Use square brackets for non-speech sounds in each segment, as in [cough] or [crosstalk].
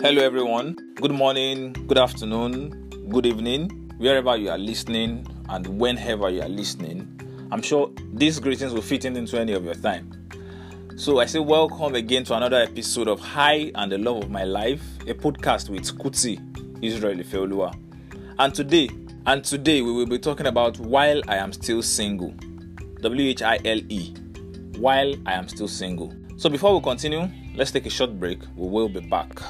Hello, everyone. Good morning, good afternoon, good evening, wherever you are listening and whenever you are listening. I'm sure these greetings will fit into any of your time. So I say welcome again to another episode of High and the Love of My Life, a podcast with Kuti Israel Ifeoluwa. And today, and today we will be talking about While I Am Still Single. W H I L E. While I Am Still Single. So before we continue, let's take a short break. We will be back.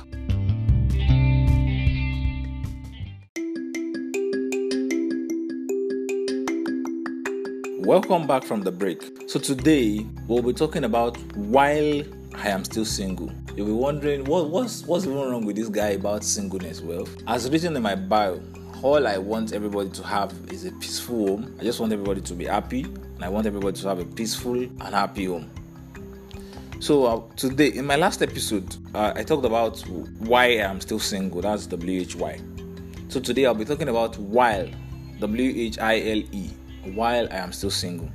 Welcome back from the break. So today we'll be talking about while I am still single. You'll be wondering what what's what's even wrong with this guy about singleness? Well, as written in my bio, all I want everybody to have is a peaceful home. I just want everybody to be happy, and I want everybody to have a peaceful and happy home. So uh, today, in my last episode, uh, I talked about why I'm still single. That's W H Y. So today I'll be talking about while W H I L E while I am still single.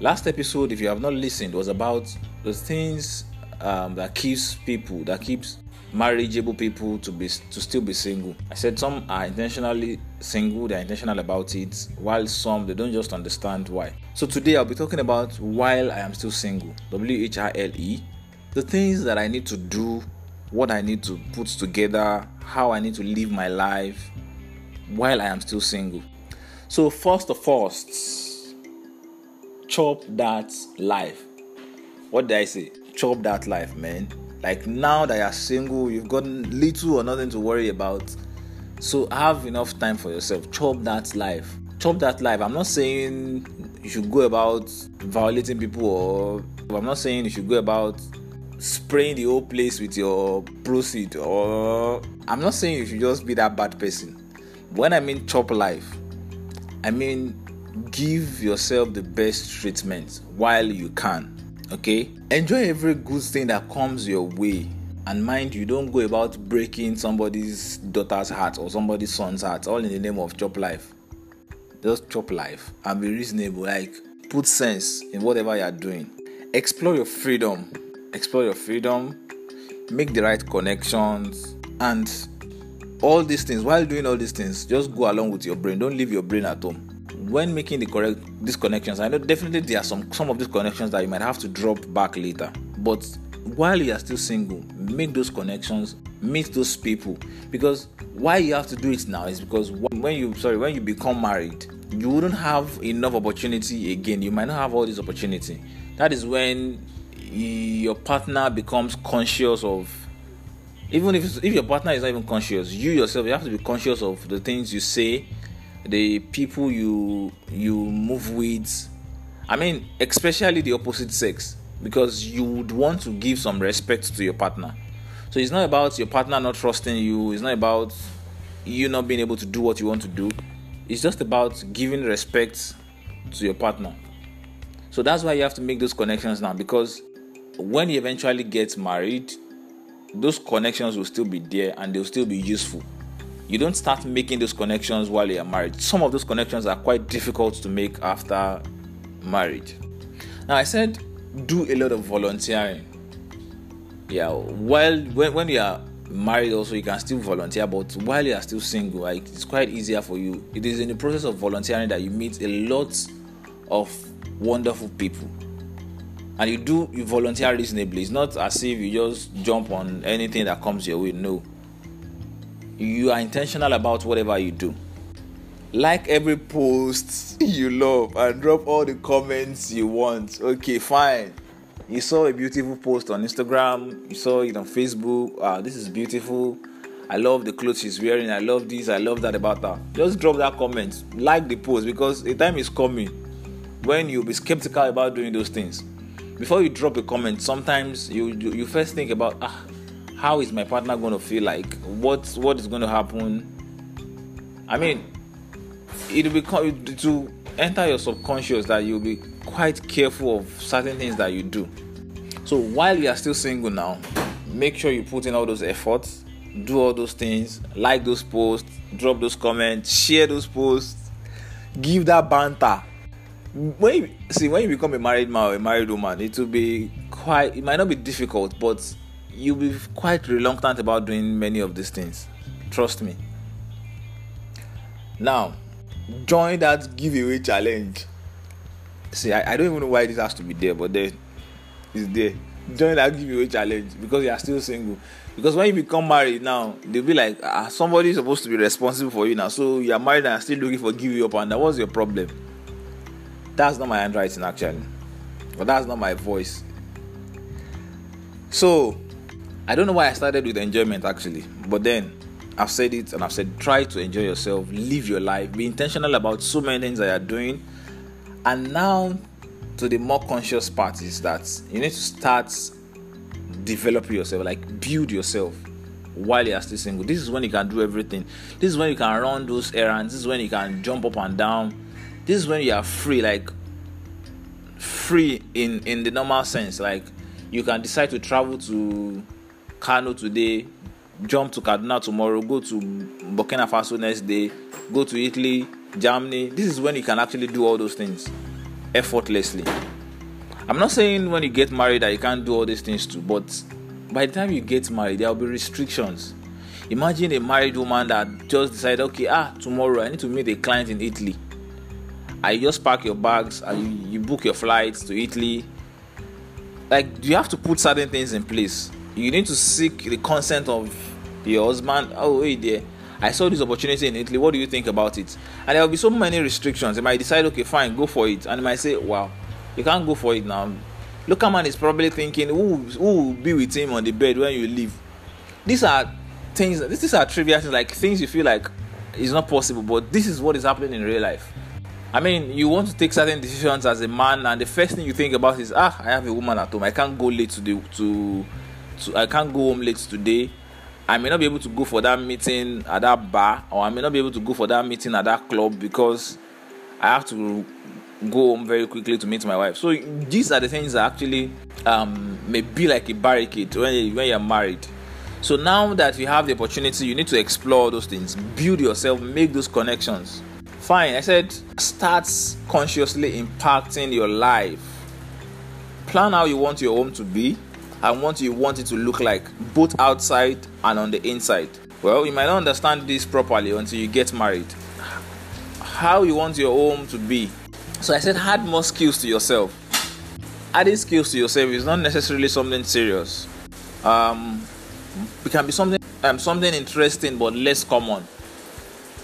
Last episode, if you have not listened, was about the things um, that keeps people, that keeps marriageable people to be to still be single. I said some are intentionally single, they're intentional about it, while some they don't just understand why. So today I'll be talking about while I am still single. W H I L E. The things that I need to do, what I need to put together, how I need to live my life while I am still single. So, first of all, chop that life. What did I say? Chop that life, man. Like now that you're single, you've got little or nothing to worry about. So, have enough time for yourself. Chop that life. Chop that life. I'm not saying you should go about violating people or I'm not saying you should go about spraying the whole place with your proceed or I'm not saying you should just be that bad person. When I mean chop life, I mean, give yourself the best treatment while you can. Okay? Enjoy every good thing that comes your way. And mind you, don't go about breaking somebody's daughter's heart or somebody's son's heart, all in the name of chop life. Just chop life and be reasonable. Like, put sense in whatever you are doing. Explore your freedom. Explore your freedom. Make the right connections. And all these things while doing all these things just go along with your brain. Don't leave your brain at home. When making the correct these connections i know definitely there are some some of these connections that you might have to drop back later. But while you are still single make those connections meet those people. Because why you have to do it now is because when you sorry when you become married you wouldn't have enough opportunity again. You might not have all this opportunity. That is when your partner becomes conscious of even if if your partner is not even conscious you yourself you have to be conscious of the things you say the people you you move with. I mean especially the opposite sex because you would want to give some respect to your partner. So it's not about your partner not trusting you it's not about you not being able to do what you want to do. It's just about giving respect to your partner. So that's why you have to make those connections now because when you eventually get married those connections will still be there and they'll still be useful. You don't start making those connections while you're married. Some of those connections are quite difficult to make after marriage. Now, I said do a lot of volunteering. Yeah, while when, when you are married, also you can still volunteer, but while you are still single, like, it's quite easier for you. It is in the process of volunteering that you meet a lot of wonderful people and you do you volunteer reasonably. It's not as if you just jump on anything that comes your way. No. You are intentional about whatever you do. Like every post [laughs] you love and drop all the comments you want. Okay fine. You saw a beautiful post on instagram. You saw it on facebook. Ah this is beautiful. I love the clothes she's wearing. I love this. I love that about her. Just drop that comment. Like the post because the time is coming when you'll be skeptical about doing those things before you drop a comment sometimes you you first think about ah how is my partner going to feel like? What what is going to happen? I mean it'll become to enter your subconscious that you'll be quite careful of certain things that you do. So while you are still single now make sure you put in all those efforts do all those things like those posts drop those comments share those posts give that banter when you see when you become a married man or a married woman, it will be quite. It might not be difficult, but you'll be quite reluctant about doing many of these things. Trust me. Now, join that giveaway challenge. See, I, I don't even know why this has to be there, but there is there. Join that giveaway challenge because you are still single. Because when you become married now, they'll be like, ah, somebody is supposed to be responsible for you now. So you are married and still looking for giveaway up and that was your problem. That's not my handwriting actually. But that's not my voice. So I don't know why I started with enjoyment actually. But then I've said it and I've said try to enjoy yourself, live your life, be intentional about so many things that you're doing. And now to the more conscious part is that you need to start developing yourself, like build yourself while you are still single. This is when you can do everything. This is when you can run those errands. This is when you can jump up and down. This is when you are free, like free in in the normal sense. Like you can decide to travel to Kano today, jump to Kaduna tomorrow, go to Burkina Faso next day, go to Italy, Germany. This is when you can actually do all those things effortlessly. I'm not saying when you get married that you can't do all these things too, but by the time you get married, there will be restrictions. Imagine a married woman that just decided, okay, ah, tomorrow I need to meet a client in Italy. I just pack your bags and you, you book your flights to Italy. Like, you have to put certain things in place. You need to seek the consent of your husband. Oh, wait there. I saw this opportunity in Italy. What do you think about it? And there will be so many restrictions. They might decide, okay, fine, go for it. And they might say, wow, you can't go for it now. Local man is probably thinking, who, who will be with him on the bed when you leave? These are things, these are trivial things, like things you feel like is not possible, but this is what is happening in real life. I mean, you want to take certain decisions as a man, and the first thing you think about is, ah, I have a woman at home. I can't go late today. To, to I can't go home late today. I may not be able to go for that meeting at that bar, or I may not be able to go for that meeting at that club because I have to go home very quickly to meet my wife. So these are the things that actually um, may be like a barricade when you, when you're married. So now that you have the opportunity, you need to explore those things, build yourself, make those connections. Fine, I said start consciously impacting your life. Plan how you want your home to be and what you want it to look like, both outside and on the inside. Well, you might not understand this properly until you get married. How you want your home to be so I said, add more skills to yourself. Adding skills to yourself is not necessarily something serious. Um, it can be something um, something interesting but less common.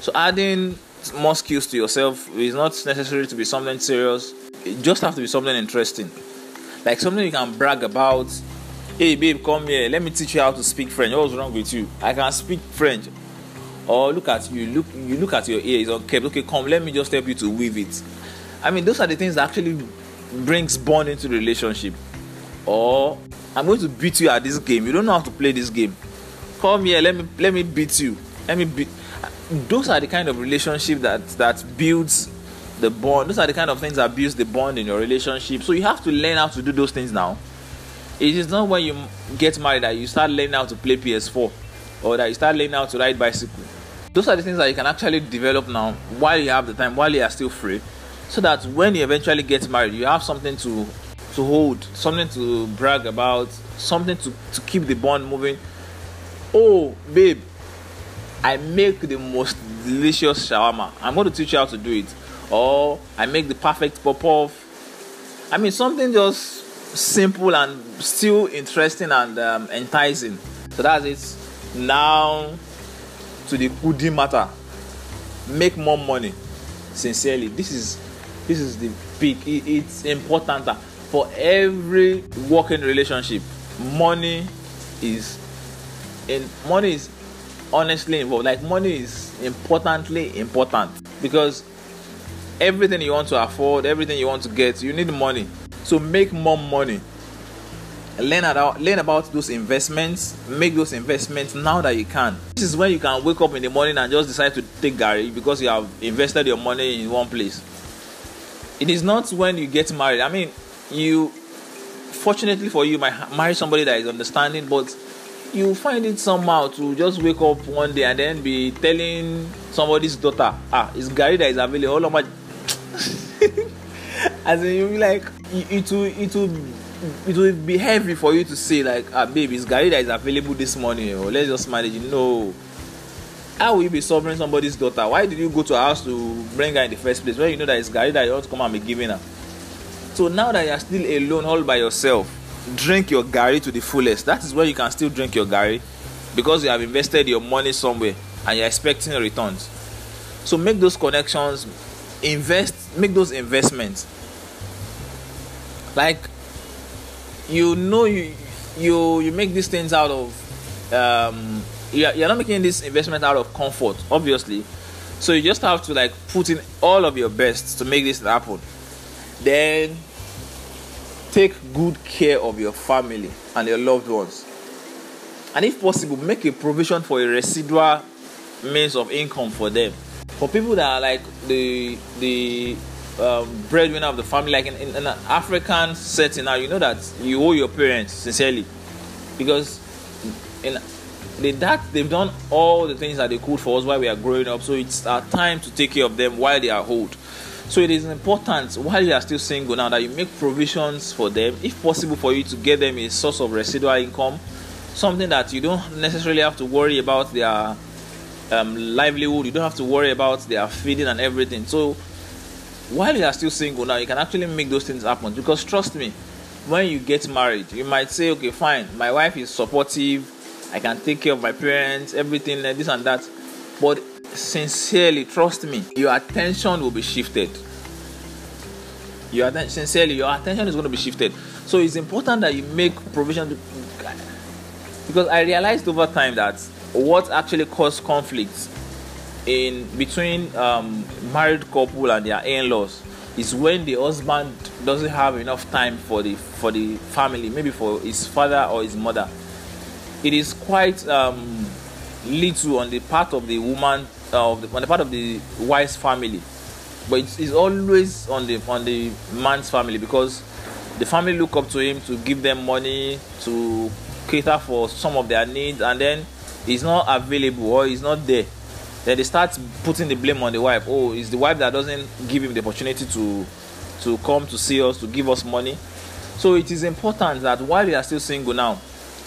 So adding more skills to yourself It's not necessary to be something serious. It just have to be something interesting, like something you can brag about. Hey babe, come here. Let me teach you how to speak French. What's wrong with you? I can speak French. Or look at you. Look you look at your ear. It's kept. Okay, come. Let me just help you to weave it I mean, those are the things that actually brings bond into the relationship. Or I'm going to beat you at this game. You don't know how to play this game. Come here. Let me let me beat you. Let me beat. Those are the kind of relationship that that builds the bond. Those are the kind of things that builds the bond in your relationship. So you have to learn how to do those things now. It is not when you get married that you start learning how to play PS4 or that you start learning how to ride bicycle. Those are the things that you can actually develop now while you have the time, while you are still free so that when you eventually get married you have something to to hold something to brag about something to, to keep the bond moving oh babe i make the most delicious shawarma. I'm going to teach you how to do it. Or i make the perfect pop off i mean something just simple and still interesting and um, enticing. So that's it. Now to the goody matter. Make more money. Sincerely this is this is the big it's important for every working relationship money is in money is honestly involved like money is importantly important because everything you want to afford everything you want to get you need money. So make more money. Learn about learn about those investments. Make those investments now that you can. This is when you can wake up in the morning and just decide to take garri because you have invested your money in one place. It is not when you get married. I mean, you fortunately for you might marry somebody that is understanding, but you find it somehow to just wake up one day and then be telling somebody's daughter, ah, it's Gary that is available. All of my [laughs] as in you be like it will it will it will be heavy for you to say like ah babe it's garri that is available this morning or oh, let's just manage it. No. How will you be suffering somebody's daughter? Why did you go to her house to bring her in the first place when you know that it's garri that you want to come and be giving her? So now that you are still alone all by yourself drink your garri to the fullest. That is where you can still drink your garri because you have invested your money somewhere and you're expecting returns. So make those connections invest make those investments. Like you know you you you make these things out of um you're, you're not making this investment out of comfort obviously. So you just have to like put in all of your best to make this happen. Then take good care of your family and your loved ones and if possible make a provision for a residual means of income for them for people that are like the the um, breadwinner of the family, like in, in, in, an African setting now, you know that you owe your parents sincerely because in they that they've done all the things that they could for us while we are growing up. So it's our time to take care of them while they are old. So it is important while you are still single now that you make provisions for them, if possible, for you to get them a source of residual income, something that you don't necessarily have to worry about their um, livelihood. You don't have to worry about their feeding and everything. So while you are still single now, you can actually make those things happen. Because trust me, when you get married, you might say, okay, fine, my wife is supportive, I can take care of my parents, everything, this and that. But sincerely, trust me, your attention will be shifted. Your attention, sincerely, your attention is going to be shifted. So it's important that you make provision because I realized over time that what actually causes conflicts in between um, married couple and their in-laws is when the husband doesn't have enough time for the for the family maybe for his father or his mother it is quite um, little on the part of the woman Uh, of the, on the part of the wife's family. But it's, it's always on the on the man's family because the family look up to him to give them money to cater for some of their needs and then he's not available or he's not there. Then they start putting the blame on the wife. Oh it's the wife that doesn't give him the opportunity to to come to see us to give us money. So it is important that while you are still single now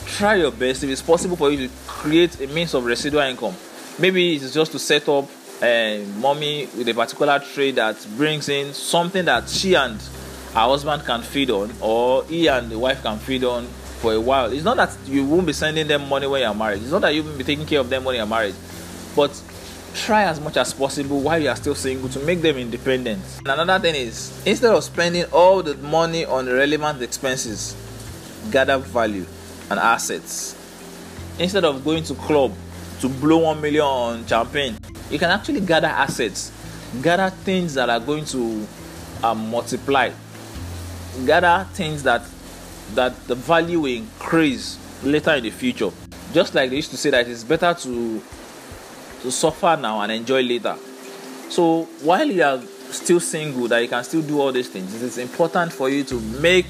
try your best. If it's possible for you to create a means of residual income maybe it's just to set up a mommy with a particular trade that brings in something that she and her husband can feed on or he and the wife can feed on for a while it's not that you won't be sending them money when you're married it's not that you will be taking care of them when you're married but try as much as possible while you are still single to make them independent. And another thing is instead of spending all the money on relevant expenses, gather value and assets. Instead of going to club to blow one million on champagne, you can actually gather assets, gather things that are going to um, multiply, gather things that that the value will increase later in the future. Just like they used to say that it's better to to suffer now and enjoy later. So while you are still single, that you can still do all these things, it is important for you to make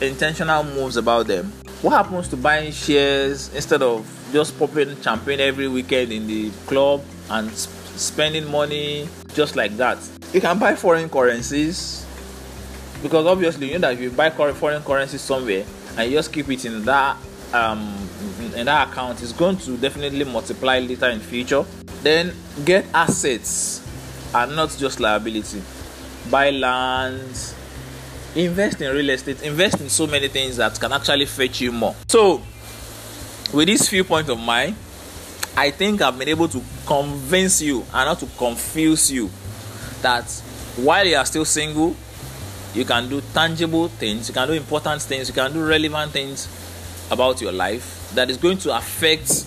intentional moves about them. What happens to buying shares instead of just popping champagne every weekend in the club and sp- spending money just like that? You can buy foreign currencies because obviously you know that if you buy foreign currencies somewhere and you just keep it in that um in that account, it's going to definitely multiply later in future then get assets and not just liability. Buy land, invest in real estate, invest in so many things that can actually fetch you more. So, with this few points of mine, I think I've been able to convince you and not to confuse you that while you are still single, you can do tangible things, you can do important things, you can do relevant things about your life that is going to affect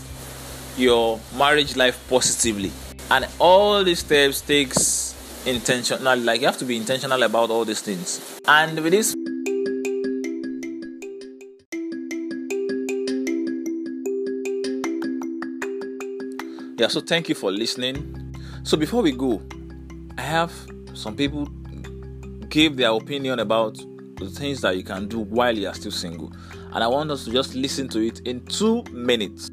your marriage life positively. And all these steps takes intentional like you have to be intentional about all these things and with this yeah so thank you for listening. So before we go i have some people give their opinion about the things that you can do while you are still single. And i want us to just listen to it in two minutes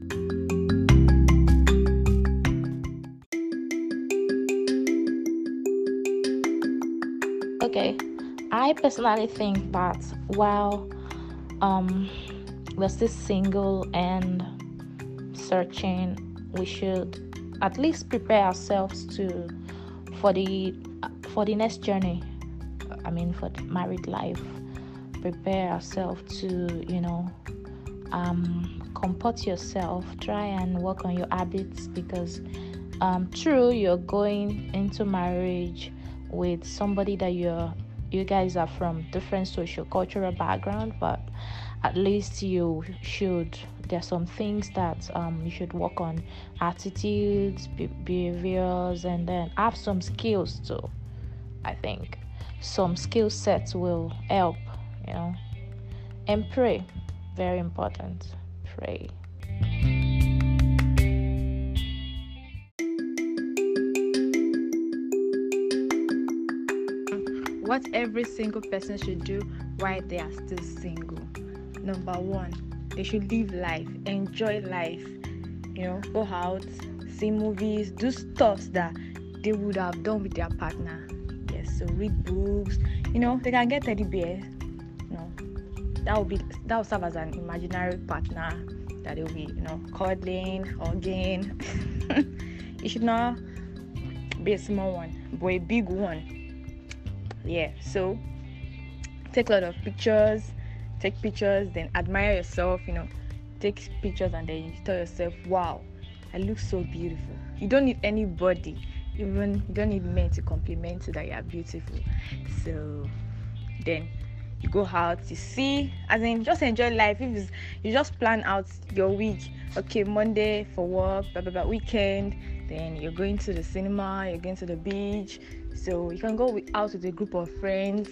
I personally think that while um, we're still single and searching, we should at least prepare ourselves to for the for the next journey. I mean, for married life, prepare ourselves to you know um, comport yourself. Try and work on your habits because um, true you're going into marriage with somebody that you're you guys are from different social cultural background but at least you should there are some things that um, you should work on. Attitudes be- behaviors and then have some skills too i think. Some skill sets will help you know. And pray very important pray what every single person should do while they are still single. Number one, they should live life, enjoy life, you know, go out, see movies, do stuff that they would have done with their partner. Yes, so read books, you know, they can get teddy bear. You know, that will be that will serve as an imaginary partner that they will be, you know, cuddling, hugging. [laughs] it should not be a small one, but a big one yeah so take a lot of pictures take pictures then admire yourself you know. Take pictures and then you tell yourself wow i look so beautiful. You don't need anybody even you don't need men to compliment you that you are beautiful. So then you go out you see as in just enjoy life. If you just plan out your week okay monday for work blah blah blah weekend then you're going to the cinema you're going to the beach so you can go with, out with a group of friends.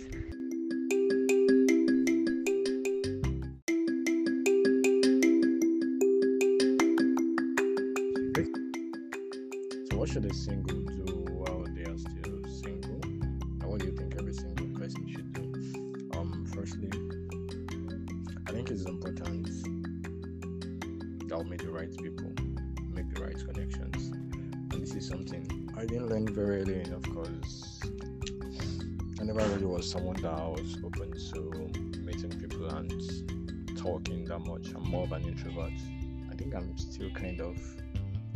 So, what should a single do while they are still single? And what do you think every single person should do? Um, firstly, I think it's important that we meet the right people, make the right connections. And this is something I didn't learn very early enough never really was someone that I was open to meeting people and talking that much. I'm more of an introvert. I think I'm still kind of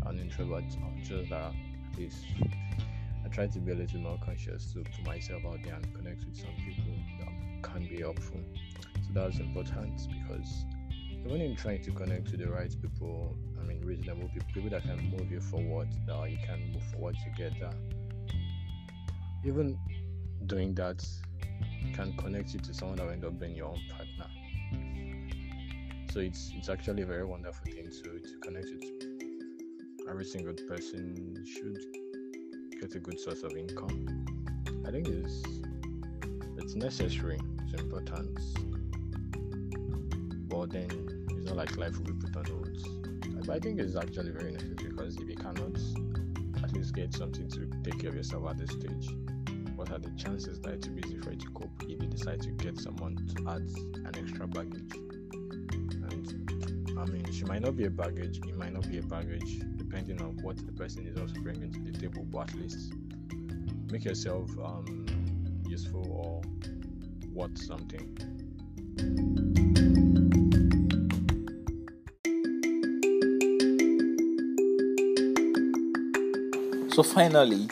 an introvert, I'm just that at least I try to be a little more conscious to put myself out there and connect with some people that can be helpful. So that's important because even in trying to connect to the right people, I mean, reasonable people, people that can move you forward, that you can move forward together. Even doing that can connect you to someone that will end up being your own partner. So it's it's actually a very wonderful thing to, to connect with. Every single person should get a good source of income. I think it's it's necessary, it's important. But then it's not like life will be put on hold but I think it's actually very necessary because if you cannot at least get something to take care of yourself at this stage, what are the chances that it's easy for you to cope if you decide to get someone to add an extra baggage? And I mean, she might not be a baggage, it might not be a baggage, depending on what the person is also bringing to the table, but at least make yourself um, useful or worth something. So, finally,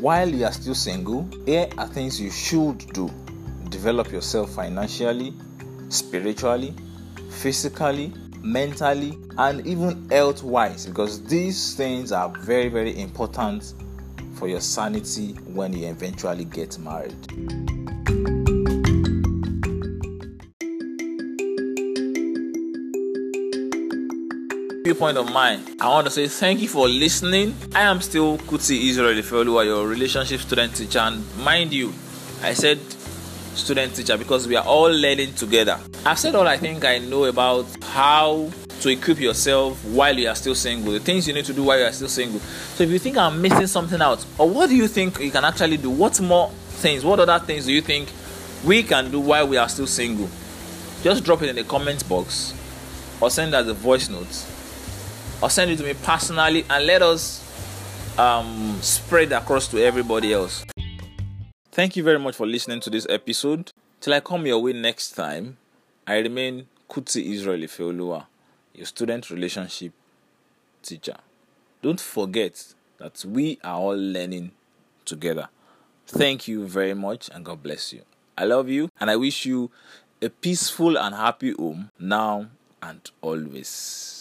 while you are still single, here are things you should do develop yourself financially, spiritually, physically, mentally, and even health wise because these things are very, very important for your sanity when you eventually get married. Viewpoint of mine, I want to say thank you for listening. I am still Kuti Israel Ifeoluwa, your relationship student teacher, and mind you, I said student teacher because we are all learning together. I've said all I think I know about how to equip yourself while you are still single, the things you need to do while you are still single. So if you think I'm missing something out, or what do you think you can actually do? What more things, what other things do you think we can do while we are still single? Just drop it in the comments box or send us a voice note or send it to me personally and let us um, spread across to everybody else. Thank you very much for listening to this episode. Till I come your way next time, I remain Kuti Israel Ifeoluwa, your student relationship teacher. Don't forget that we are all learning together. Thank you very much and God bless you. I love you and I wish you a peaceful and happy home now and always.